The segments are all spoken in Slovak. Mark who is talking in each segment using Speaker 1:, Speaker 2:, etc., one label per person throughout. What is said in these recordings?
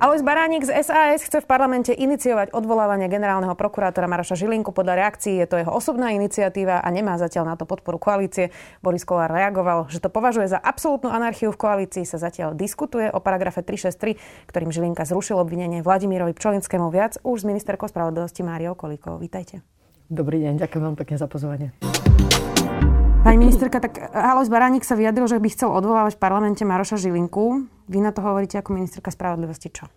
Speaker 1: Alois Baránik z SAS chce v parlamente iniciovať odvolávanie generálneho prokurátora Maroša Žilinku. Podľa reakcií je to jeho osobná iniciatíva a nemá zatiaľ na to podporu koalície. Boris Kolár reagoval, že to považuje za absolútnu anarchiu v koalícii. Sa zatiaľ diskutuje o paragrafe 363, ktorým Žilinka zrušil obvinenie Vladimírovi Pčolinskému viac už s ministerkou spravodlivosti Máriou Kolíkovou. Vítajte.
Speaker 2: Dobrý deň, ďakujem veľmi pekne za pozvanie.
Speaker 1: Pani ministerka, tak Alois Baránik sa vyjadril, že by chcel odvolávať v parlamente Maroša Žilinku. Vy na to hovoríte ako ministerka spravodlivosti čo?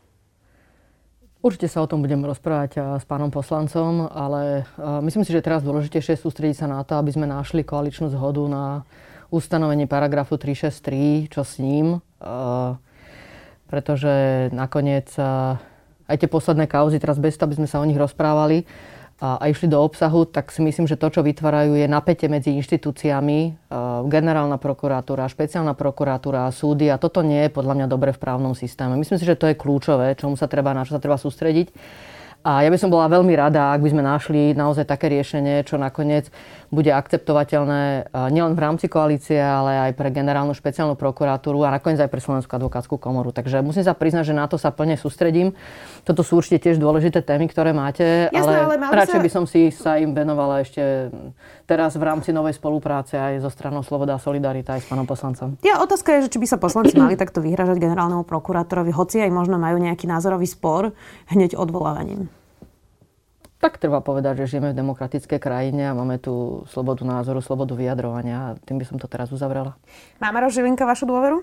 Speaker 2: Určite sa o tom budem rozprávať s pánom poslancom, ale myslím si, že teraz dôležitejšie sústrediť sa na to, aby sme našli koaličnú zhodu na ustanovení paragrafu 363, čo s ním. Pretože nakoniec aj tie posledné kauzy, teraz bez toho, aby sme sa o nich rozprávali, a išli do obsahu, tak si myslím, že to, čo vytvárajú, je napätie medzi inštitúciami, generálna prokuratúra, špeciálna prokuratúra, súdy a toto nie je podľa mňa dobre v právnom systéme. Myslím si, že to je kľúčové, čomu sa treba, na čo sa treba sústrediť. A ja by som bola veľmi rada, ak by sme našli naozaj také riešenie, čo nakoniec bude akceptovateľné nielen v rámci koalície, ale aj pre generálnu špeciálnu prokuratúru a nakoniec aj pre Slovenskú advokátsku komoru. Takže musím sa priznať, že na to sa plne sústredím. Toto sú určite tiež dôležité témy, ktoré máte, Jasné, ale, ale radšej sa... by som si sa im venovala ešte teraz v rámci novej spolupráce aj zo stranou Sloboda a Solidarita aj s pánom poslancom.
Speaker 1: Ja, otázka je, že či by sa poslanci mali takto vyhražať generálnemu prokurátorovi, hoci aj možno majú nejaký názorový spor, hneď odvolávaním.
Speaker 2: Tak treba povedať, že žijeme v demokratickej krajine a máme tu slobodu názoru, slobodu vyjadrovania a tým by som to teraz uzavrela.
Speaker 1: Má Maro Žilinka vašu dôveru?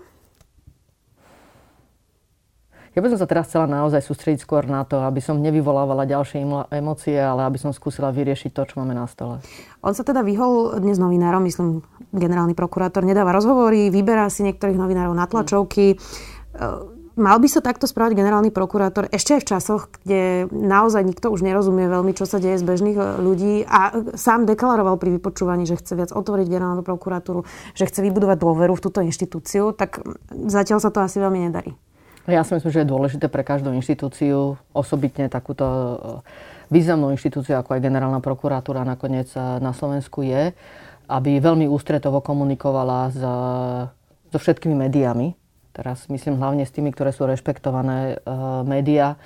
Speaker 2: Ja by som sa teraz chcela naozaj sústrediť skôr na to, aby som nevyvolávala ďalšie emócie, ale aby som skúsila vyriešiť to, čo máme na stole.
Speaker 1: On sa teda vyhol dnes novinárom, myslím, generálny prokurátor nedáva rozhovory, vyberá si niektorých novinárov na tlačovky. Mm. Mal by sa takto správať generálny prokurátor ešte aj v časoch, kde naozaj nikto už nerozumie veľmi, čo sa deje z bežných e, ľudí a sám deklaroval pri vypočúvaní, že chce viac otvoriť generálnu prokuratúru, že chce vybudovať dôveru v túto inštitúciu, tak zatiaľ sa to asi veľmi nedarí.
Speaker 2: Ja si myslím, že je dôležité pre každú inštitúciu, osobitne takúto e, významnú inštitúciu, ako aj generálna prokuratúra nakoniec e, na Slovensku je, aby veľmi ústretovo komunikovala s, so všetkými médiami, Teraz myslím hlavne s tými, ktoré sú rešpektované uh, médiá.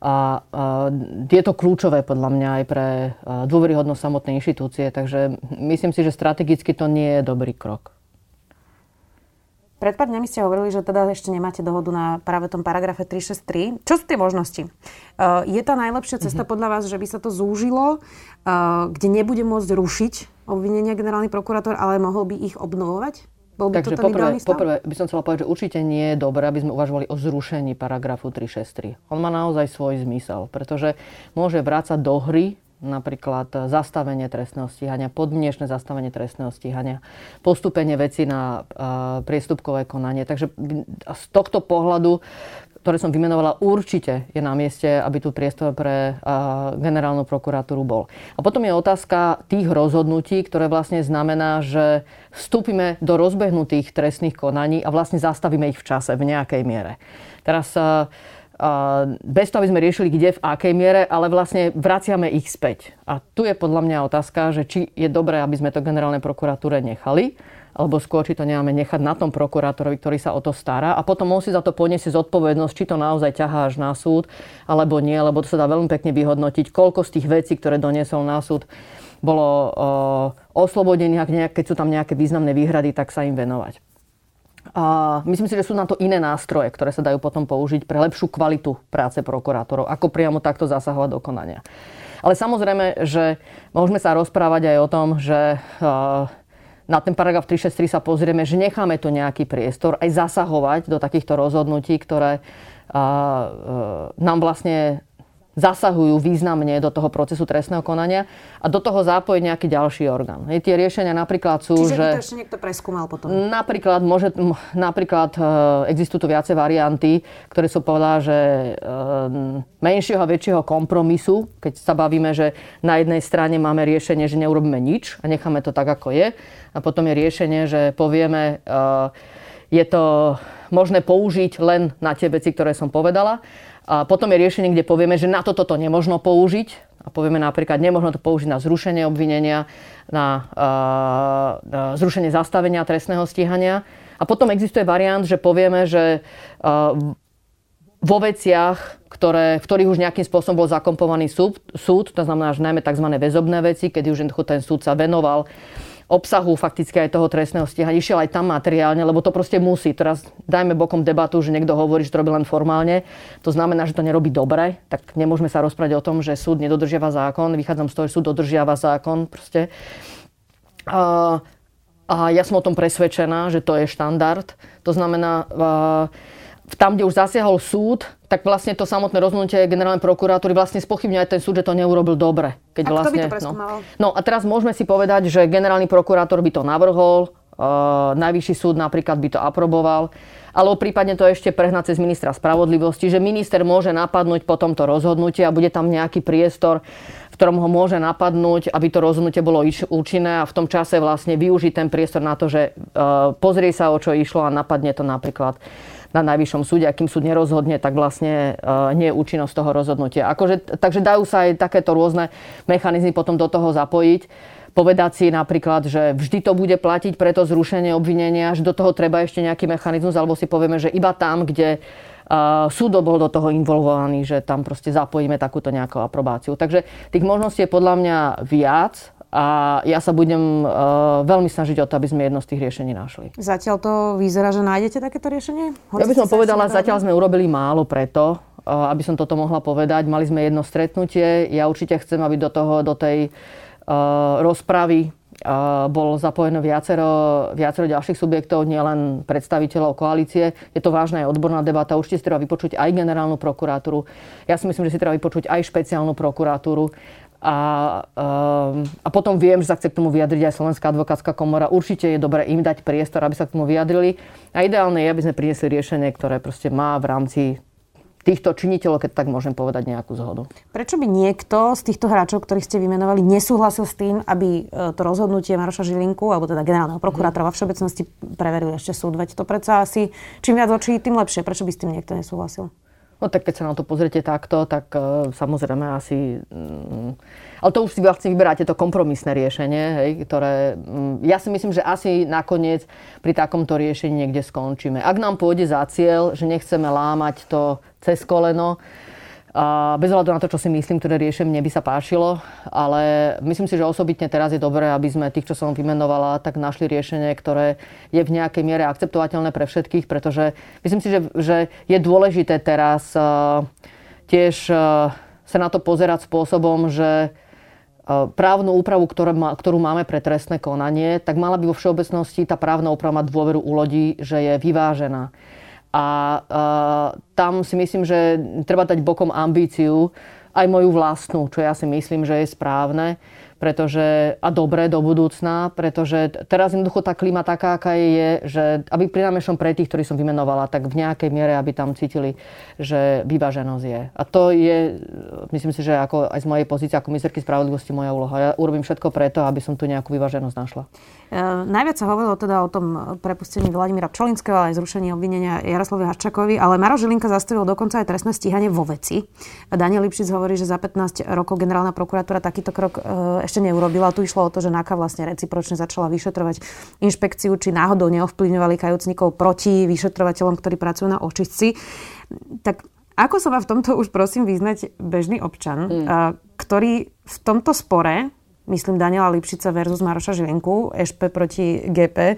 Speaker 2: A uh, je to kľúčové podľa mňa aj pre uh, dôveryhodnosť samotnej inštitúcie, takže myslím si, že strategicky to nie je dobrý krok.
Speaker 1: Pred pár dňami ste hovorili, že teda ešte nemáte dohodu na práve tom paragrafe 363. Čo sú tie možnosti? Uh, je tá najlepšia cesta mm-hmm. podľa vás, že by sa to zúžilo, uh, kde nebude môcť rušiť obvinenia generálny prokurátor, ale mohol by ich obnovovať? Bol by
Speaker 2: Takže poprvé, poprvé by som chcela povedať, že určite nie je dobré, aby sme uvažovali o zrušení paragrafu 363. On má naozaj svoj zmysel, pretože môže vrácať do hry napríklad zastavenie trestného stíhania, podmienečné zastavenie trestného stíhania, postupenie veci na uh, priestupkové konanie. Takže z tohto pohľadu ktoré som vymenovala, určite je na mieste, aby tu priestor pre generálnu prokuratúru bol. A potom je otázka tých rozhodnutí, ktoré vlastne znamená, že vstúpime do rozbehnutých trestných konaní a vlastne zastavíme ich v čase v nejakej miere. Teraz bez toho, aby sme riešili, kde, v akej miere, ale vlastne vraciame ich späť. A tu je podľa mňa otázka, že či je dobré, aby sme to generálnej prokuratúre nechali, alebo skôr, či to nemáme nechať na tom prokurátorovi, ktorý sa o to stará a potom on si za to poniesie zodpovednosť, či to naozaj ťahá až na súd, alebo nie, lebo to sa dá veľmi pekne vyhodnotiť, koľko z tých vecí, ktoré doniesol na súd, bolo uh, oslobodených, keď sú tam nejaké významné výhrady, tak sa im venovať. A myslím si, že sú na to iné nástroje, ktoré sa dajú potom použiť pre lepšiu kvalitu práce prokurátorov, ako priamo takto zasahovať do konania. Ale samozrejme, že môžeme sa rozprávať aj o tom, že uh, na ten paragraf 363 sa pozrieme, že necháme tu nejaký priestor aj zasahovať do takýchto rozhodnutí, ktoré a, nám vlastne zasahujú významne do toho procesu trestného konania a do toho zápojiť nejaký ďalší orgán. Hej, tie riešenia napríklad sú,
Speaker 1: Čiže
Speaker 2: že...
Speaker 1: to ešte niekto preskúmal potom?
Speaker 2: Napríklad, môže, napríklad e, existujú tu viacej varianty, ktoré sú povedala, že e, menšieho a väčšieho kompromisu, keď sa bavíme, že na jednej strane máme riešenie, že neurobíme nič a necháme to tak, ako je. A potom je riešenie, že povieme, e, je to možné použiť len na tie veci, ktoré som povedala. A potom je riešenie, kde povieme, že na toto to nemožno použiť. A povieme napríklad, nemožno to použiť na zrušenie obvinenia, na, na zrušenie zastavenia trestného stíhania. A potom existuje variant, že povieme, že vo veciach, ktoré, v ktorých už nejakým spôsobom bol zakompovaný súd, súd to znamená, že najmä tzv. väzobné veci, kedy už ten súd sa venoval obsahu fakticky aj toho trestného stíhania. Išiel aj tam materiálne, lebo to proste musí. Teraz dajme bokom debatu, že niekto hovorí, že to robí len formálne. To znamená, že to nerobí dobre. Tak nemôžeme sa rozprávať o tom, že súd nedodržiava zákon. Vychádzam z toho, že súd dodržiava zákon. Proste. A, a ja som o tom presvedčená, že to je štandard. To znamená, tam, kde už zasiahol súd, tak vlastne to samotné rozhodnutie generálnej prokuratúry vlastne spochybňuje aj ten súd, že to neurobil dobre.
Speaker 1: Keď a
Speaker 2: vlastne,
Speaker 1: by to no.
Speaker 2: no a teraz môžeme si povedať, že generálny prokurátor by to navrhol, uh, najvyšší súd napríklad by to aproboval, alebo prípadne to ešte prehnať cez ministra spravodlivosti, že minister môže napadnúť po tomto rozhodnutie a bude tam nejaký priestor, v ktorom ho môže napadnúť, aby to rozhodnutie bolo účinné a v tom čase vlastne využiť ten priestor na to, že uh, pozrie sa, o čo išlo a napadne to napríklad na najvyššom súde a kým súd nerozhodne, tak vlastne uh, nie je účinnosť toho rozhodnutia. Akože, takže dajú sa aj takéto rôzne mechanizmy potom do toho zapojiť. Povedať si napríklad, že vždy to bude platiť pre to zrušenie obvinenia, že do toho treba ešte nejaký mechanizmus, alebo si povieme, že iba tam, kde uh, súd bol do toho involvovaný, že tam proste zapojíme takúto nejakú aprobáciu. Takže tých možností je podľa mňa viac a ja sa budem uh, veľmi snažiť o to, aby sme jedno z tých riešení našli.
Speaker 1: Zatiaľ to vyzerá, že nájdete takéto riešenie?
Speaker 2: Hoci ja by som povedala, zatiaľ sme urobili málo preto, uh, aby som toto mohla povedať. Mali sme jedno stretnutie. Ja určite chcem, aby do, toho, do tej uh, rozpravy uh, bol zapojené viacero, viacero ďalších subjektov, nielen predstaviteľov koalície. Je to vážna aj odborná debata. Určite si treba vypočuť aj generálnu prokuratúru. Ja si myslím, že si treba vypočuť aj špeciálnu prokuratúru a, um, a potom viem, že sa chce k tomu vyjadriť aj Slovenská advokátska komora. Určite je dobré im dať priestor, aby sa k tomu vyjadrili. A ideálne je, aby sme priniesli riešenie, ktoré proste má v rámci týchto činiteľov, keď tak môžem povedať, nejakú zhodu.
Speaker 1: Prečo by niekto z týchto hráčov, ktorých ste vymenovali, nesúhlasil s tým, aby e, to rozhodnutie Maroša Žilinku, alebo teda generálneho prokurátora vo všeobecnosti preveril ešte súd? Veď to predsa asi čím viac očí, tým lepšie. Prečo by s tým niekto nesúhlasil?
Speaker 2: No tak keď sa na to pozriete takto, tak uh, samozrejme asi... Um, ale to už si vlastne vyberáte to kompromisné riešenie, hej, ktoré... Um, ja si myslím, že asi nakoniec pri takomto riešení niekde skončíme. Ak nám pôjde za cieľ, že nechceme lámať to cez koleno, bez hľadu na to, čo si myslím, ktoré riešenie by sa páčilo, ale myslím si, že osobitne teraz je dobré, aby sme tých, čo som vymenovala, tak našli riešenie, ktoré je v nejakej miere akceptovateľné pre všetkých, pretože myslím si, že, že je dôležité teraz uh, tiež uh, sa na to pozerať spôsobom, že uh, právnu úpravu, ktorú máme pre trestné konanie, tak mala by vo všeobecnosti tá právna úprava mať dôveru u ľudí, že je vyvážená. A uh, tam si myslím, že treba dať bokom ambíciu, aj moju vlastnú, čo ja si myslím, že je správne pretože, a dobre do budúcna, pretože teraz jednoducho tá klíma taká, aká je, že aby pri pre tých, ktorí som vymenovala, tak v nejakej miere, aby tam cítili, že vyváženosť je. A to je, myslím si, že ako aj z mojej pozície ako ministerky spravodlivosti moja úloha. Ja urobím všetko preto, aby som tu nejakú vyváženosť našla.
Speaker 1: E, najviac sa hovorilo teda o tom prepustení Vladimíra Pčolinského, ale aj zrušení obvinenia Jaroslavovi Haščakovi, ale Maro Žilinka zastavil dokonca aj trestné stíhanie vo veci. Daniel Lipšic hovorí, že za 15 rokov generálna prokuratúra takýto krok e, ešte neurobila. Tu išlo o to, že NAKA vlastne recipročne začala vyšetrovať inšpekciu, či náhodou neovplyvňovali kajúcnikov proti vyšetrovateľom, ktorí pracujú na očistci. Tak ako sa má v tomto už prosím vyznať bežný občan, mm. ktorý v tomto spore myslím Daniela Lipšica versus Maroša Žilinku, EŠP proti GP,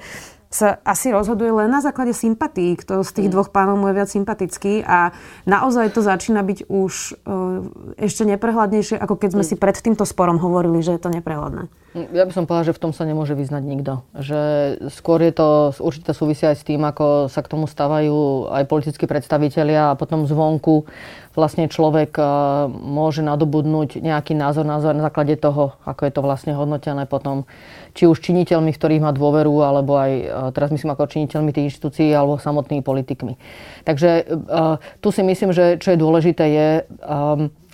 Speaker 1: sa asi rozhoduje len na základe sympatí, kto z tých mm. dvoch pánov mu je viac sympatický a naozaj to začína byť už uh, ešte neprehľadnejšie, ako keď sme mm. si pred týmto sporom hovorili, že je to neprehľadné.
Speaker 2: Ja by som povedala, že v tom sa nemôže vyznať nikto. Že skôr je to určite súvisia aj s tým, ako sa k tomu stávajú aj politickí predstavitelia a potom zvonku vlastne človek uh, môže nadobudnúť nejaký názor, názor na základe toho, ako je to vlastne hodnotené potom či už činiteľmi, ktorých má dôveru, alebo aj, teraz myslím ako činiteľmi tých inštitúcií, alebo samotnými politikmi. Takže tu si myslím, že čo je dôležité je,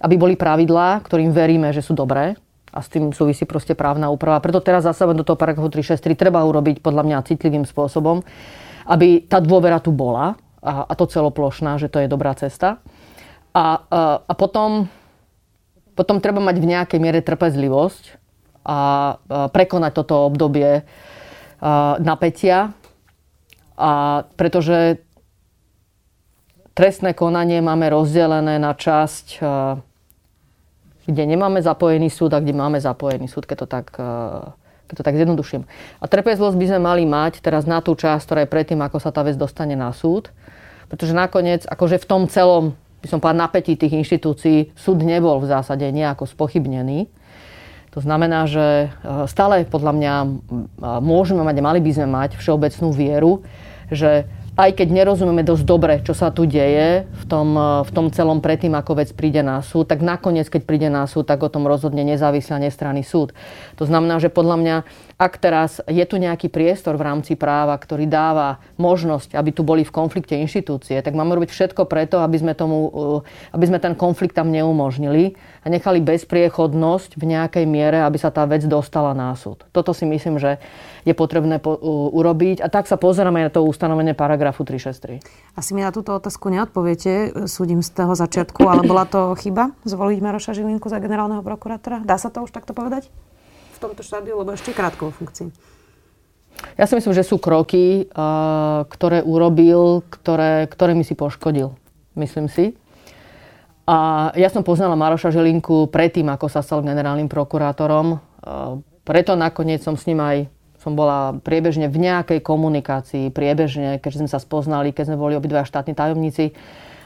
Speaker 2: aby boli pravidlá, ktorým veríme, že sú dobré, a s tým súvisí proste právna úprava. Preto teraz zase do toho paragrafu 363 treba urobiť podľa mňa citlivým spôsobom, aby tá dôvera tu bola a, a to celoplošná, že to je dobrá cesta. A, a, a potom, potom treba mať v nejakej miere trpezlivosť a, a prekonať toto obdobie a, napätia. A pretože trestné konanie máme rozdelené na časť, kde nemáme zapojený súd a kde máme zapojený súd, keď to tak, keď to tak zjednoduším. A trpezlivosť by sme mali mať teraz na tú časť, ktorá je predtým, ako sa tá vec dostane na súd. Pretože nakoniec, akože v tom celom by som povedal, napätí tých inštitúcií súd nebol v zásade nejako spochybnený. To znamená, že e, stále podľa mňa môžeme mať, mali by sme mať všeobecnú vieru, že aj keď nerozumieme dosť dobre, čo sa tu deje v tom, v tom celom predtým, ako vec príde na súd, tak nakoniec, keď príde na súd, tak o tom rozhodne nezávislý nestranný súd. To znamená, že podľa mňa, ak teraz je tu nejaký priestor v rámci práva, ktorý dáva možnosť, aby tu boli v konflikte inštitúcie, tak máme robiť všetko preto, aby sme, tomu, aby sme ten konflikt tam neumožnili a nechali bezpriechodnosť v nejakej miere, aby sa tá vec dostala na súd. Toto si myslím, že je potrebné po, uh, urobiť. A tak sa pozeráme na to ustanovenie paragrafu 363.
Speaker 1: Asi mi na túto otázku neodpoviete, súdim z toho začiatku, ale bola to chyba zvoliť Maroša Žilinku za generálneho prokurátora? Dá sa to už takto povedať? Tomto štádiu, lebo ešte krátko funkcii.
Speaker 2: Ja si myslím, že sú kroky, uh, ktoré urobil, ktoré, ktoré mi si poškodil. Myslím si. A ja som poznala Maroša Žilinku predtým, ako sa stal generálnym prokurátorom. Uh, preto nakoniec som s ním aj som bola priebežne v nejakej komunikácii, priebežne, keďže sme sa spoznali, keď sme boli obidva štátni tajomníci.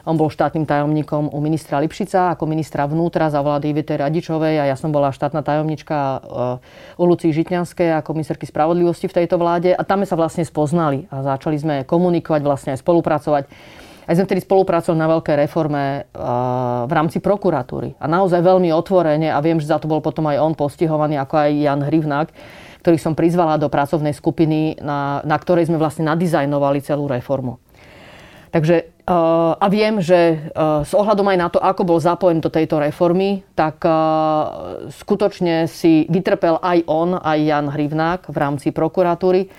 Speaker 2: On bol štátnym tajomníkom u ministra Lipšica ako ministra vnútra za vlády Ivety Radičovej a ja som bola štátna tajomnička eh, u Lucii Žitňanskej ako ministerky spravodlivosti v tejto vláde a tam sme sa vlastne spoznali a začali sme komunikovať, vlastne aj spolupracovať. Aj sme vtedy spolupracovali na veľkej reforme eh, v rámci prokuratúry. A naozaj veľmi otvorene, a viem, že za to bol potom aj on postihovaný, ako aj Jan Hrivnak, ktorých som prizvala do pracovnej skupiny, na, na ktorej sme vlastne nadizajnovali celú reformu. Takže a viem, že eh, s ohľadom aj na to, ako bol zapojený do tejto reformy, tak eh, skutočne si vytrpel aj on, aj Jan Hrivnák v rámci prokuratúry.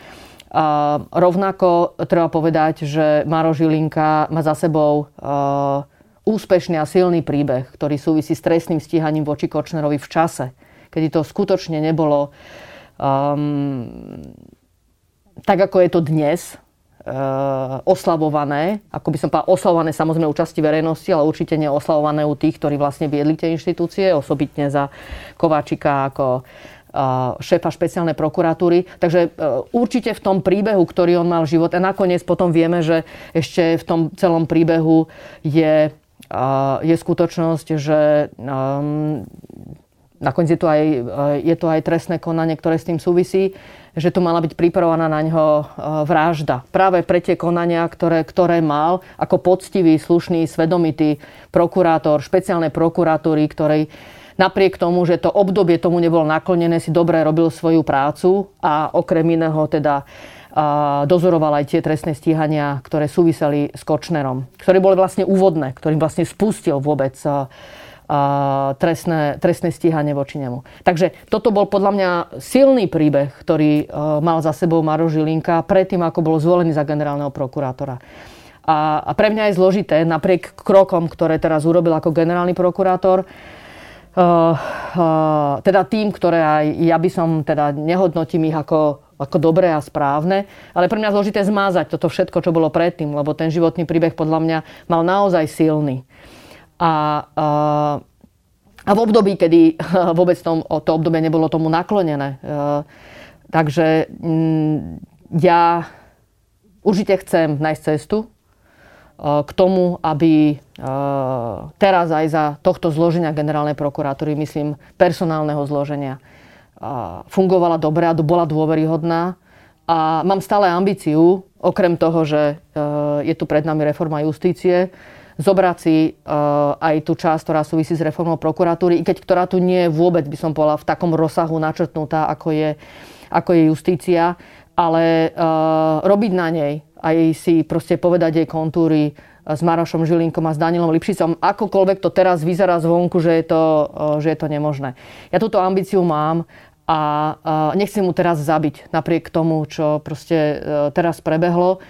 Speaker 2: A rovnako treba povedať, že Maro Žilinka má za sebou úspešný a silný príbeh, ktorý súvisí s trestným stíhaním voči Kočnerovi v čase, kedy to skutočne nebolo um, tak ako je to dnes, oslavované, ako by som povedal, oslavované samozrejme účasti verejnosti, ale určite nie oslavované u tých, ktorí vlastne viedli tie inštitúcie, osobitne za Kováčika ako uh, šéfa špeciálnej prokuratúry. Takže uh, určite v tom príbehu, ktorý on mal život, a nakoniec potom vieme, že ešte v tom celom príbehu je, je skutočnosť, že um, nakoniec je to, aj, je to aj trestné konanie, ktoré s tým súvisí, že tu mala byť pripravovaná na ňo e, vražda. Práve pre tie konania, ktoré, ktoré mal ako poctivý, slušný, svedomitý prokurátor, špeciálnej prokuratúry, ktorej napriek tomu, že to obdobie tomu nebolo naklonené, si dobre robil svoju prácu a okrem iného teda a dozoroval aj tie trestné stíhania, ktoré súviseli s Kočnerom, ktoré boli vlastne úvodné, ktorým vlastne spustil vôbec trestné, trestné stíhanie voči nemu. Takže toto bol podľa mňa silný príbeh, ktorý e, mal za sebou Maro Žilinka predtým, ako bol zvolený za generálneho prokurátora. A, a pre mňa je zložité, napriek krokom, ktoré teraz urobil ako generálny prokurátor, Uh, uh, teda tým, ktoré aj ja by som, teda nehodnotím ich ako, ako dobré a správne, ale pre mňa zložité zmázať toto všetko, čo bolo predtým, lebo ten životný príbeh podľa mňa mal naozaj silný. A, a, a v období, kedy vôbec tom, to obdobie nebolo tomu naklonené. E, takže mm, ja určite chcem nájsť cestu e, k tomu, aby e, teraz aj za tohto zloženia generálnej prokuratúry, myslím personálneho zloženia, fungovala dobre a bola dôveryhodná. A mám stále ambíciu, okrem toho, že je tu pred nami reforma justície, zobrať si uh, aj tú časť, ktorá súvisí s reformou prokuratúry, i keď ktorá tu nie je vôbec, by som povedala, v takom rozsahu načrtnutá, ako je, ako je justícia, ale uh, robiť na nej, aj si proste povedať jej kontúry s Marošom Žilinkom a s Danielom Lipšicom, akokoľvek to teraz vyzerá zvonku, že je to, že je to nemožné. Ja túto ambíciu mám a nechcem mu teraz zabiť, napriek tomu, čo proste teraz prebehlo.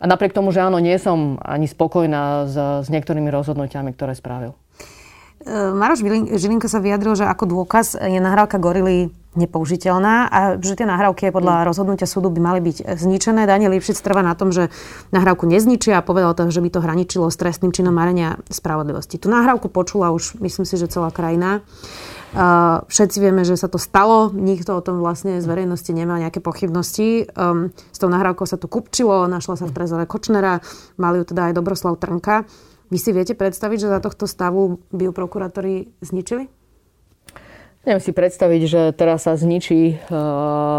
Speaker 2: A napriek tomu, že áno, nie som ani spokojná s, s niektorými rozhodnutiami, ktoré spravil.
Speaker 1: E, Maroš Žilinka sa vyjadril, že ako dôkaz je nahrávka Gorily nepoužiteľná a že tie nahrávky podľa mm. rozhodnutia súdu by mali byť zničené. Daniel Lipšic trvá na tom, že nahrávku nezničia a povedal to, že by to hraničilo s trestným činom marenia spravodlivosti. Tu nahrávku počula už, myslím si, že celá krajina. Uh, všetci vieme, že sa to stalo, nikto o tom vlastne z verejnosti nemá nejaké pochybnosti. Um, s tou nahrávkou sa tu kupčilo, našla sa v trezore Kočnera, mali ju teda aj Dobroslav Trnka. Vy si viete predstaviť, že za tohto stavu by ju prokurátori zničili?
Speaker 2: Neviem si predstaviť, že teraz sa zničí e,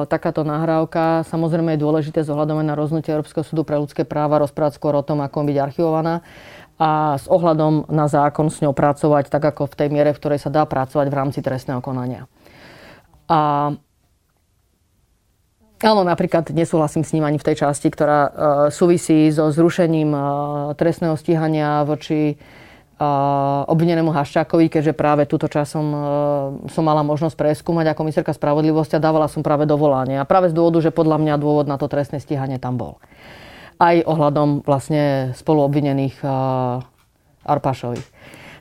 Speaker 2: takáto nahrávka. Samozrejme je dôležité zohľadom na rozhodnutie Európskeho súdu pre ľudské práva rozprávať skôr o tom, ako byť archivovaná a s ohľadom na zákon s ňou pracovať tak, ako v tej miere, v ktorej sa dá pracovať v rámci trestného konania. A Áno, napríklad nesúhlasím s ním ani v tej časti, ktorá uh, súvisí so zrušením uh, trestného stíhania voči uh, obvinenému Haščákovi, keďže práve túto časom uh, som mala možnosť preskúmať ako ministerka spravodlivosti a dávala som práve dovolanie. A práve z dôvodu, že podľa mňa dôvod na to trestné stíhanie tam bol. Aj ohľadom vlastne spoluobvinených uh, Arpašových.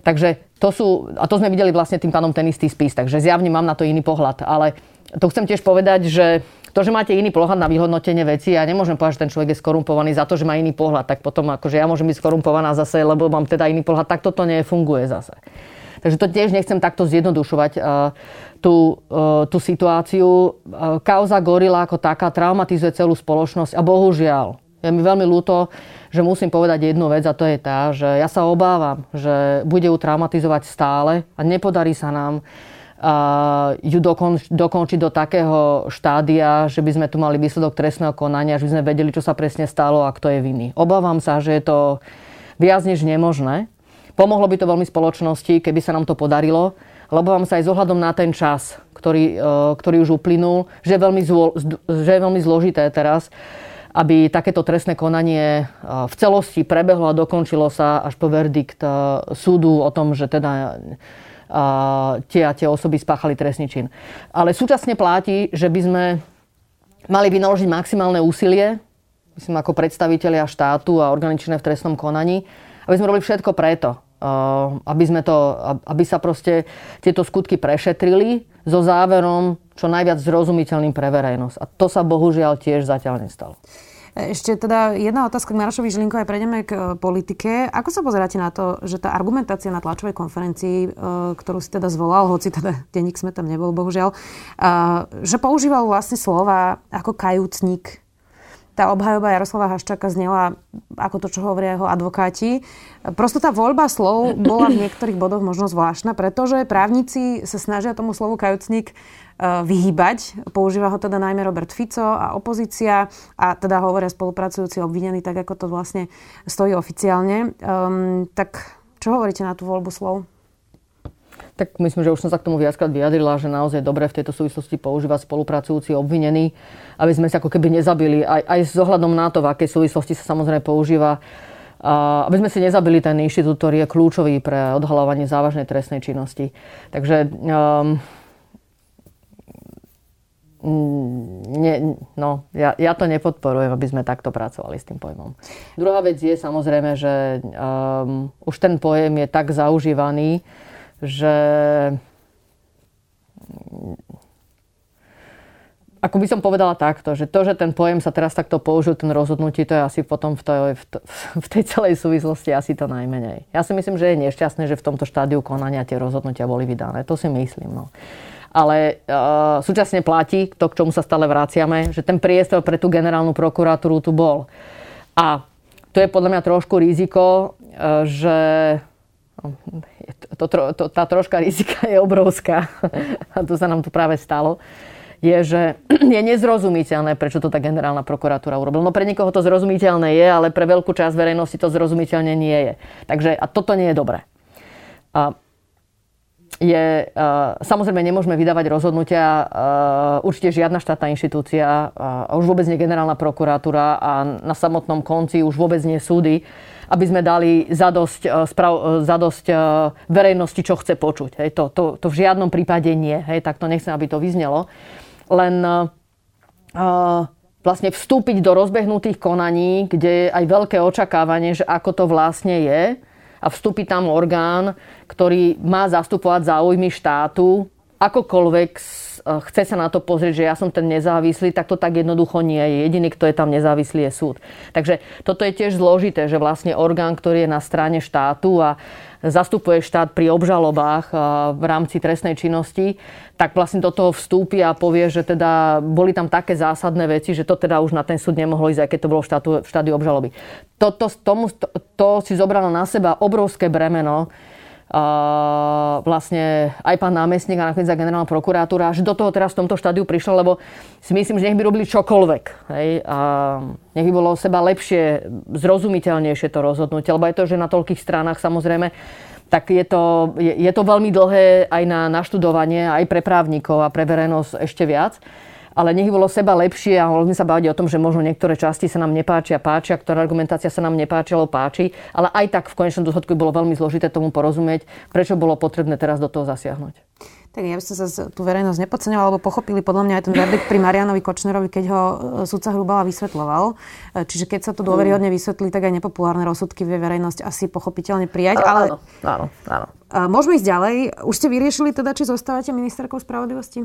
Speaker 2: Takže to sú, a to sme videli vlastne tým pánom ten istý spis, takže zjavne mám na to iný pohľad. Ale to chcem tiež povedať, že to, že máte iný pohľad na vyhodnotenie veci, ja nemôžem povedať, že ten človek je skorumpovaný za to, že má iný pohľad, tak potom akože ja môžem byť skorumpovaná zase, lebo mám teda iný pohľad, tak toto nefunguje zase. Takže to tiež nechcem takto zjednodušovať tú, uh, tú situáciu. Uh, kauza Gorila ako taká traumatizuje celú spoločnosť a bohužiaľ, je mi veľmi ľúto, že musím povedať jednu vec a to je tá, že ja sa obávam, že bude ju traumatizovať stále a nepodarí sa nám ju dokonč, dokončiť do takého štádia, že by sme tu mali výsledok trestného konania, že by sme vedeli, čo sa presne stalo a kto je vinný. Obávam sa, že je to viac než nemožné. Pomohlo by to veľmi spoločnosti, keby sa nám to podarilo, lebo vám sa aj zohľadom na ten čas, ktorý, e, ktorý už uplynul, že je, veľmi zlo, že je veľmi zložité teraz, aby takéto trestné konanie e, v celosti prebehlo a dokončilo sa až po verdikt e, súdu o tom, že teda tie a tie osoby spáchali trestný čin. Ale súčasne platí, že by sme mali vynaložiť maximálne úsilie, myslím ako predstavitelia štátu a organičné v trestnom konaní, aby sme robili všetko preto, aby, sme to, aby sa proste tieto skutky prešetrili so záverom čo najviac zrozumiteľným pre verejnosť. A to sa bohužiaľ tiež zatiaľ nestalo.
Speaker 1: Ešte teda jedna otázka k Marošovi Žilinkovi, prejdeme k e, politike. Ako sa pozeráte na to, že tá argumentácia na tlačovej konferencii, e, ktorú si teda zvolal, hoci teda denník sme tam nebol, bohužiaľ, e, že používal vlastne slova ako kajúcnik tá obhajoba Jaroslava Haščáka znela ako to, čo hovoria jeho advokáti. Prosto tá voľba slov bola v niektorých bodoch možno zvláštna, pretože právnici sa snažia tomu slovu kajúcnik Eh, vyhýbať. Používa ho teda najmä Robert Fico a opozícia a teda hovoria spolupracujúci obvinení, tak ako to vlastne stojí oficiálne. Um, tak čo hovoríte na tú voľbu slov?
Speaker 2: Tak myslím, že už som sa k tomu viackrát vyjadrila, že naozaj dobre v tejto súvislosti používať spolupracujúci obvinení, aby sme sa ako keby nezabili. Aj, aj s ohľadom na to, v akej súvislosti sa samozrejme používa a aby sme si nezabili ten inštitút, ktorý je kľúčový pre odhalovanie závažnej trestnej činnosti. Takže um, Mm, nie, no, ja, ja to nepodporujem, aby sme takto pracovali s tým pojmom. Druhá vec je samozrejme, že um, už ten pojem je tak zaužívaný, že ako by som povedala takto, že to, že ten pojem sa teraz takto použil, ten rozhodnutí, to je asi potom v tej, v tej celej súvislosti asi to najmenej. Ja si myslím, že je nešťastné, že v tomto štádiu konania tie rozhodnutia boli vydané. To si myslím. No ale uh, súčasne platí, to, k čomu sa stále vraciame, že ten priestor pre tú generálnu prokuratúru tu bol. A to je podľa mňa trošku riziko, uh, že no, to, to, tá troška rizika je obrovská. A to sa nám tu práve stalo je, že je nezrozumiteľné, prečo to tá generálna prokuratúra urobila. No pre niekoho to zrozumiteľné je, ale pre veľkú časť verejnosti to zrozumiteľne nie je. Takže a toto nie je dobré. A je, uh, samozrejme nemôžeme vydávať rozhodnutia, uh, určite žiadna štátna inštitúcia, uh, už vôbec nie generálna prokuratúra a na samotnom konci už vôbec nie súdy, aby sme dali zadosť, uh, sprav, uh, zadosť uh, verejnosti, čo chce počuť. Hej, to, to, to v žiadnom prípade nie, hej, tak to nechcem, aby to vyznelo. Len uh, vlastne vstúpiť do rozbehnutých konaní, kde je aj veľké očakávanie, že ako to vlastne je a vstúpi tam orgán, ktorý má zastupovať záujmy štátu, akokoľvek chce sa na to pozrieť, že ja som ten nezávislý, tak to tak jednoducho nie je. Jediný, kto je tam nezávislý, je súd. Takže toto je tiež zložité, že vlastne orgán, ktorý je na strane štátu a zastupuje štát pri obžalobách v rámci trestnej činnosti, tak vlastne do toho vstúpi a povie, že teda boli tam také zásadné veci, že to teda už na ten súd nemohlo ísť, aj keď to bolo v štádiu obžaloby. Toto, tomu, to, to si zobralo na seba obrovské bremeno vlastne aj pán námestník a nakoniec za generálna prokuratúra, že do toho teraz v tomto štádiu prišlo, lebo si myslím, že nech by robili čokoľvek. Hej, a nech by bolo seba lepšie, zrozumiteľnejšie to rozhodnutie, lebo aj to, že na toľkých stranách samozrejme tak je to, je, je to veľmi dlhé aj na naštudovanie, aj pre právnikov a pre verejnosť ešte viac ale nech bolo seba lepšie a mohli sme sa baviť o tom, že možno niektoré časti sa nám nepáčia, páčia, ktorá argumentácia sa nám nepáčia, alebo páči, ale aj tak v konečnom dôsledku bolo veľmi zložité tomu porozumieť, prečo bolo potrebné teraz do toho zasiahnuť.
Speaker 1: Tak ja by som sa tú verejnosť nepodceňovala, lebo pochopili podľa mňa aj ten verdikt pri Marianovi Kočnerovi, keď ho e, sudca Hrubala vysvetloval. E, čiže keď sa to dôveryhodne vysvetlí, tak aj nepopulárne rozsudky vie verejnosť asi pochopiteľne prijať. Ale...
Speaker 2: Áno, áno, áno.
Speaker 1: Môžeme ísť ďalej. Už ste vyriešili teda, či zostávate ministerkou spravodlivosti?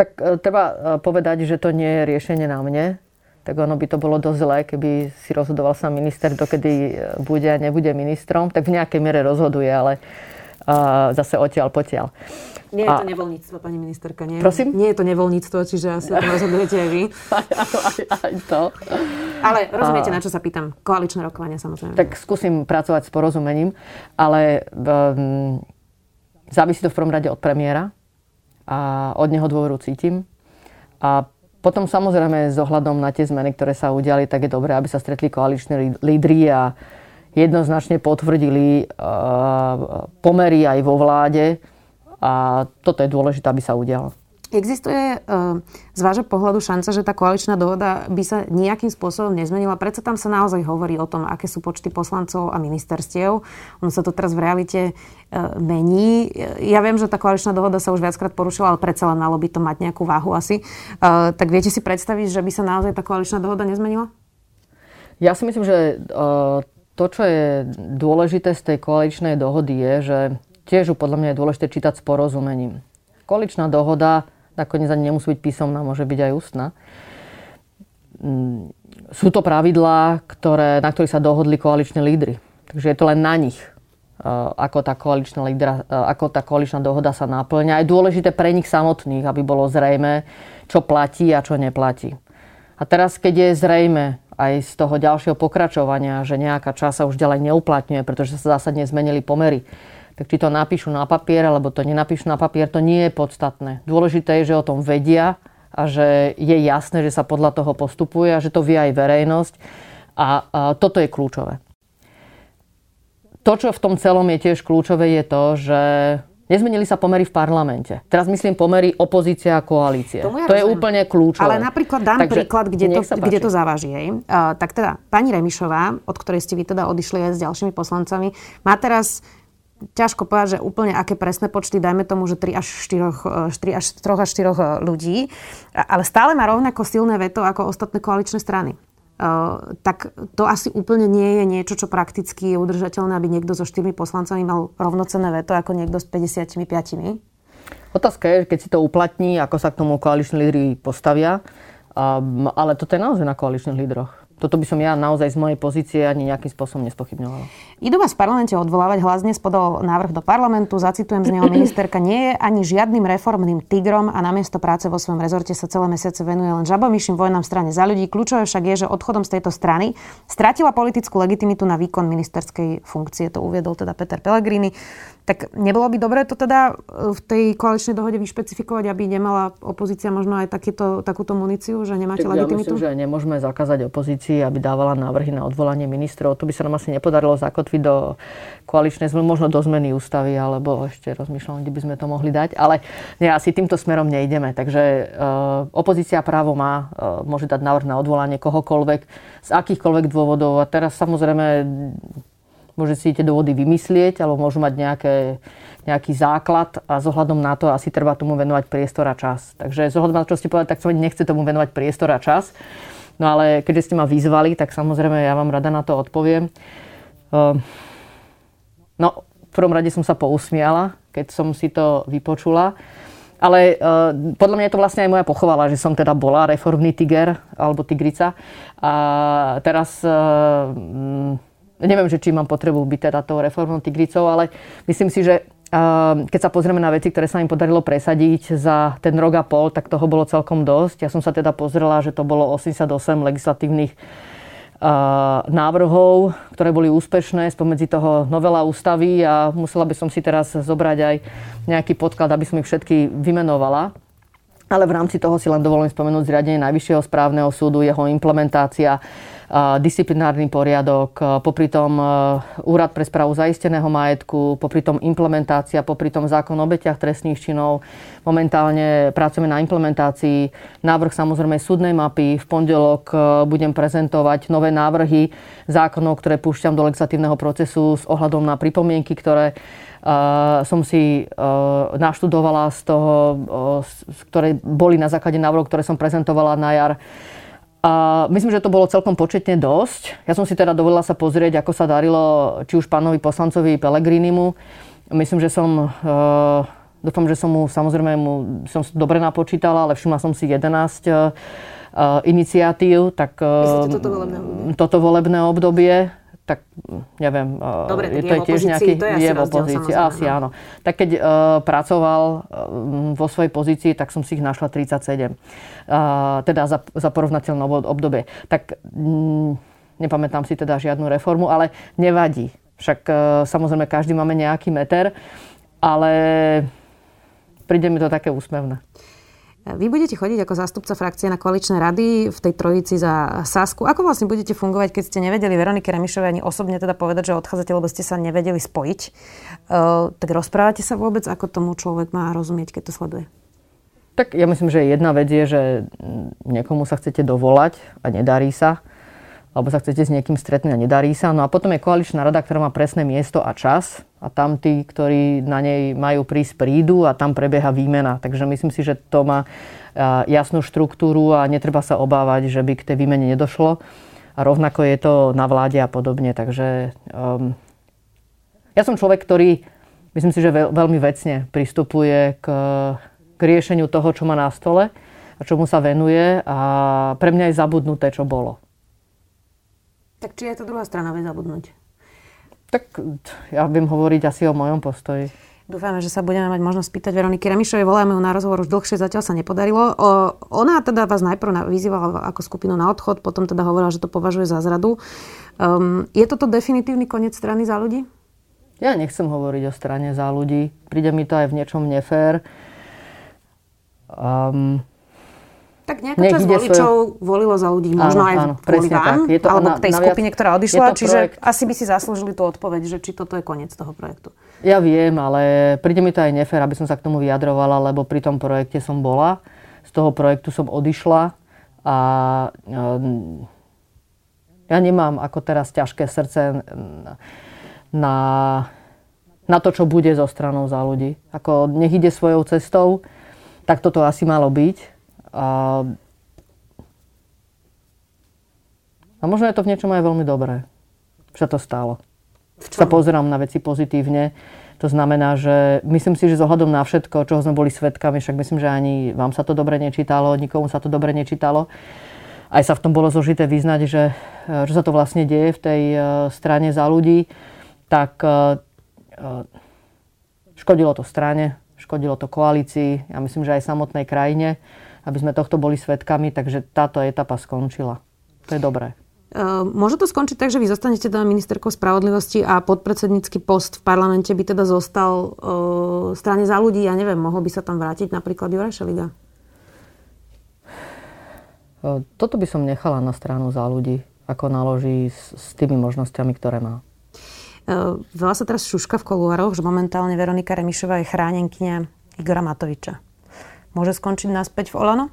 Speaker 2: Tak e, treba e, povedať, že to nie je riešenie na mne. Tak ono by to bolo dosť zlé, keby si rozhodoval sa minister, dokedy e, bude a nebude ministrom. Tak v nejakej miere rozhoduje, ale uh, zase odtiaľ potiaľ.
Speaker 1: Nie je to nevoľníctvo, pani ministerka. Nie,
Speaker 2: Prosím?
Speaker 1: Nie je to nevoľníctvo, čiže asi to rozhodujete aj vy.
Speaker 2: aj, aj, aj to.
Speaker 1: Ale rozumiete, na čo sa pýtam. Koaličné rokovania samozrejme.
Speaker 2: Tak skúsim pracovať s porozumením, ale um, závisí to v prvom rade od premiéra a od neho dôveru cítim. A potom samozrejme s ohľadom na tie zmeny, ktoré sa udiali, tak je dobré, aby sa stretli koaliční lídry a jednoznačne potvrdili pomery aj vo vláde. A toto je dôležité, aby sa udialo.
Speaker 1: Existuje eh, z vášho pohľadu šanca, že tá koaličná dohoda by sa nejakým spôsobom nezmenila? Prečo tam sa naozaj hovorí o tom, aké sú počty poslancov a ministerstiev. Ono sa to teraz v realite eh, mení. Ja viem, že tá koaličná dohoda sa už viackrát porušila, ale predsa len malo by to mať nejakú váhu asi. Eh, tak viete si predstaviť, že by sa naozaj tá koaličná dohoda nezmenila?
Speaker 2: Ja si myslím, že to, čo je dôležité z tej koaličnej dohody je, že tiež podľa mňa je dôležité čítať s porozumením. Koaličná dohoda nakoniec ani nemusí byť písomná, môže byť aj ústna. Mm, sú to pravidlá, ktoré, na ktorých sa dohodli koaliční lídry. Takže je to len na nich, eh, ako tá koaličná, lídra, eh, ako tá koaličná dohoda sa náplňa. Je dôležité pre nich samotných, aby bolo zrejme, čo platí a čo neplatí. A teraz, keď je zrejme aj z toho ďalšieho pokračovania, že nejaká časa už ďalej neuplatňuje, pretože sa zásadne zmenili pomery, tak či to napíšu na papier, alebo to nenapíšu na papier, to nie je podstatné. Dôležité je, že o tom vedia a že je jasné, že sa podľa toho postupuje a že to vie aj verejnosť. A, a toto je kľúčové. To, čo v tom celom je tiež kľúčové, je to, že Nezmenili sa pomery v parlamente. Teraz myslím pomery opozícia a koalície.
Speaker 1: ja
Speaker 2: to je úplne kľúčové.
Speaker 1: Ale napríklad dám Takže, príklad, kde to, kde to závaží. Uh, tak teda pani Remišová, od ktorej ste vy teda odišli aj s ďalšími poslancami, má teraz ťažko povedať, že úplne aké presné počty, dajme tomu, že 3 až 4, 4 e, až 3 až 4 e, ľudí, ale stále má rovnako silné veto ako ostatné koaličné strany. Uh, tak to asi úplne nie je niečo, čo prakticky je udržateľné, aby niekto so štyrmi poslancami mal rovnocenné veto ako niekto s 55.
Speaker 2: Otázka je, keď si to uplatní, ako sa k tomu koaliční lídry postavia. Um, ale toto je naozaj na koaličných lídroch toto by som ja naozaj z mojej pozície ani nejakým spôsobom nespochybňovala.
Speaker 1: Idú vás v parlamente odvolávať. Hlas dnes podal návrh do parlamentu. Zacitujem z neho ministerka. Nie je ani žiadnym reformným tigrom a namiesto práce vo svojom rezorte sa celé mesiace venuje len žabomyším vojnám v strane za ľudí. Kľúčové však je, že odchodom z tejto strany stratila politickú legitimitu na výkon ministerskej funkcie. To uviedol teda Peter Pellegrini. Tak nebolo by dobré to teda e, v tej koaličnej dohode vyšpecifikovať, aby nemala opozícia možno aj takýto, takúto muníciu, že nemáte tak legitimitu?
Speaker 2: Ja myslím, že nemôžeme zakázať opozícii, aby dávala návrhy na odvolanie ministrov. To by sa nám asi nepodarilo zakotviť do koaličnej zmluvy, možno do zmeny ústavy, alebo ešte rozmýšľam, kde by sme to mohli dať. Ale nie, asi týmto smerom nejdeme. Takže uh, opozícia právo má, uh, môže dať návrh na odvolanie kohokoľvek, z akýchkoľvek dôvodov. A teraz samozrejme môže si tie dôvody vymyslieť, alebo môžu mať nejaké, nejaký základ a zohľadom na to asi treba tomu venovať priestor a čas. Takže zohľadom na to, čo ste povedali, tak som nechce tomu venovať priestor a čas. No ale keďže ste ma vyzvali, tak samozrejme ja vám rada na to odpoviem. Ehm, no, v prvom rade som sa pousmiala, keď som si to vypočula. Ale uh, podľa mňa je to vlastne aj moja pochovala, že som teda bola reformný tiger alebo tigrica. A teraz uh, neviem, že či mám potrebu byť teda tou reformnou tigricou, ale myslím si, že uh, keď sa pozrieme na veci, ktoré sa im podarilo presadiť za ten rok a pol, tak toho bolo celkom dosť. Ja som sa teda pozrela, že to bolo 88 legislatívnych návrhov, ktoré boli úspešné, spomedzi toho novela ústavy a musela by som si teraz zobrať aj nejaký podklad, aby som ich všetky vymenovala. Ale v rámci toho si len dovolím spomenúť zriadenie Najvyššieho správneho súdu, jeho implementácia, disciplinárny poriadok, popri tom úrad pre správu zaisteného majetku, popri tom implementácia, popri tom zákon o obeťach trestných činov. Momentálne pracujeme na implementácii návrh samozrejme súdnej mapy. V pondelok budem prezentovať nové návrhy zákonov, ktoré púšťam do legislatívneho procesu s ohľadom na pripomienky, ktoré Uh, som si uh, naštudovala z toho, uh, ktoré boli na základe návrhov, ktoré som prezentovala na jar a myslím, že to bolo celkom početne dosť. Ja som si teda dovolila sa pozrieť, ako sa darilo či už pánovi poslancovi Pelegrinimu. Myslím, že som... Uh, dúfam, že som mu, samozrejme, mu, som dobre napočítala, ale všimla som si 11 uh, iniciatív. Tak,
Speaker 1: uh, toto volebné obdobie?
Speaker 2: Toto volebné obdobie tak neviem,
Speaker 1: Dobre, je to je tiež nejaký, to je, je v opozícii,
Speaker 2: asi no. áno. Tak keď uh, pracoval uh, vo svojej pozícii, tak som si ich našla 37. Uh, teda za, za porovnateľné obdobie. Tak um, nepamätám si teda žiadnu reformu, ale nevadí. Však uh, samozrejme každý máme nejaký meter, ale príde mi to také úsmevné.
Speaker 1: Vy budete chodiť ako zástupca frakcie na koaličné rady v tej trojici za Sasku. Ako vlastne budete fungovať, keď ste nevedeli Veronike Remišovej ani osobne teda povedať, že odchádzate, lebo ste sa nevedeli spojiť? Uh, tak rozprávate sa vôbec, ako tomu človek má rozumieť, keď to sleduje?
Speaker 2: Tak ja myslím, že jedna vec je, že niekomu sa chcete dovolať a nedarí sa alebo sa chcete s niekým stretnúť a nedarí sa. No a potom je koaličná rada, ktorá má presné miesto a čas a tam tí, ktorí na nej majú prísť, prídu a tam prebieha výmena. Takže myslím si, že to má jasnú štruktúru a netreba sa obávať, že by k tej výmene nedošlo. A rovnako je to na vláde a podobne. Takže um, ja som človek, ktorý myslím si, že veľ, veľmi vecne pristupuje k, k riešeniu toho, čo má na stole a čomu sa venuje a pre mňa je zabudnuté, čo bolo.
Speaker 1: Tak či aj to druhá strana vie zabudnúť?
Speaker 2: Tak ja viem hovoriť asi o mojom postoji.
Speaker 1: Dúfame, že sa budeme mať možnosť spýtať Veroniky Remišovej. Voláme ju na rozhovor už dlhšie, zatiaľ sa nepodarilo. O, ona teda vás najprv vyzývala ako skupinu na odchod, potom teda hovorila, že to považuje za zradu. Um, je toto definitívny koniec strany za ľudí?
Speaker 2: Ja nechcem hovoriť o strane za ľudí. Príde mi to aj v niečom nefér. Um,
Speaker 1: tak nejaká časť voličov svoj... volilo za ľudí, možno áno, aj áno, kvôli vám, tak. Je to alebo na, k tej skupine, ktorá odišla, čiže projekt... asi by si zaslúžili tú odpoveď, že či toto je koniec toho projektu.
Speaker 2: Ja viem, ale príde mi to aj nefér, aby som sa k tomu vyjadrovala, lebo pri tom projekte som bola, z toho projektu som odišla a ehm, ja nemám ako teraz ťažké srdce na, na to, čo bude zo stranou za ľudí. Ako nech ide svojou cestou, tak toto asi malo byť a, a možno je to v niečom aj veľmi dobré, že to stálo. Sa pozerám na veci pozitívne. To znamená, že myslím si, že zohľadom na všetko, čoho sme boli svetkami, však myslím, že ani vám sa to dobre nečítalo, nikomu sa to dobre nečítalo. Aj sa v tom bolo zložité vyznať, že, že sa to vlastne deje v tej uh, strane za ľudí, tak uh, škodilo to strane, škodilo to koalícii, ja myslím, že aj samotnej krajine aby sme tohto boli svetkami, takže táto etapa skončila. To je dobré.
Speaker 1: Uh, môže to skončiť tak, že vy zostanete teda ministerkou spravodlivosti a podpredsednícky post v parlamente by teda zostal uh, strane za ľudí, ja neviem, mohol by sa tam vrátiť napríklad Juraj Šeliga?
Speaker 2: Uh, toto by som nechala na stranu za ľudí, ako naloží s, s tými možnosťami, ktoré má.
Speaker 1: Uh, veľa sa teraz šuška v koluároch, že momentálne Veronika Remišová je chránenkynia Igora Matoviča. Môže skončiť naspäť v Olano?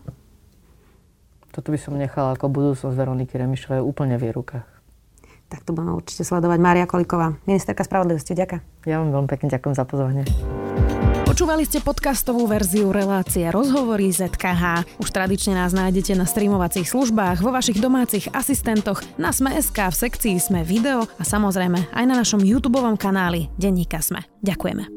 Speaker 2: Toto by som nechala ako budúcnosť Veroniky Remišovej úplne v jej rukách.
Speaker 1: Tak to budeme určite sledovať. Mária Koliková, ministerka spravodlivosti. Ďakujem.
Speaker 2: Ja vám veľmi pekne ďakujem za pozvanie.
Speaker 1: Počúvali ste podcastovú verziu relácie Rozhovory ZKH. Už tradične nás nájdete na streamovacích službách, vo vašich domácich asistentoch, na Sme.sk, v sekcii Sme video a samozrejme aj na našom YouTube kanáli Denníka Sme. Ďakujeme.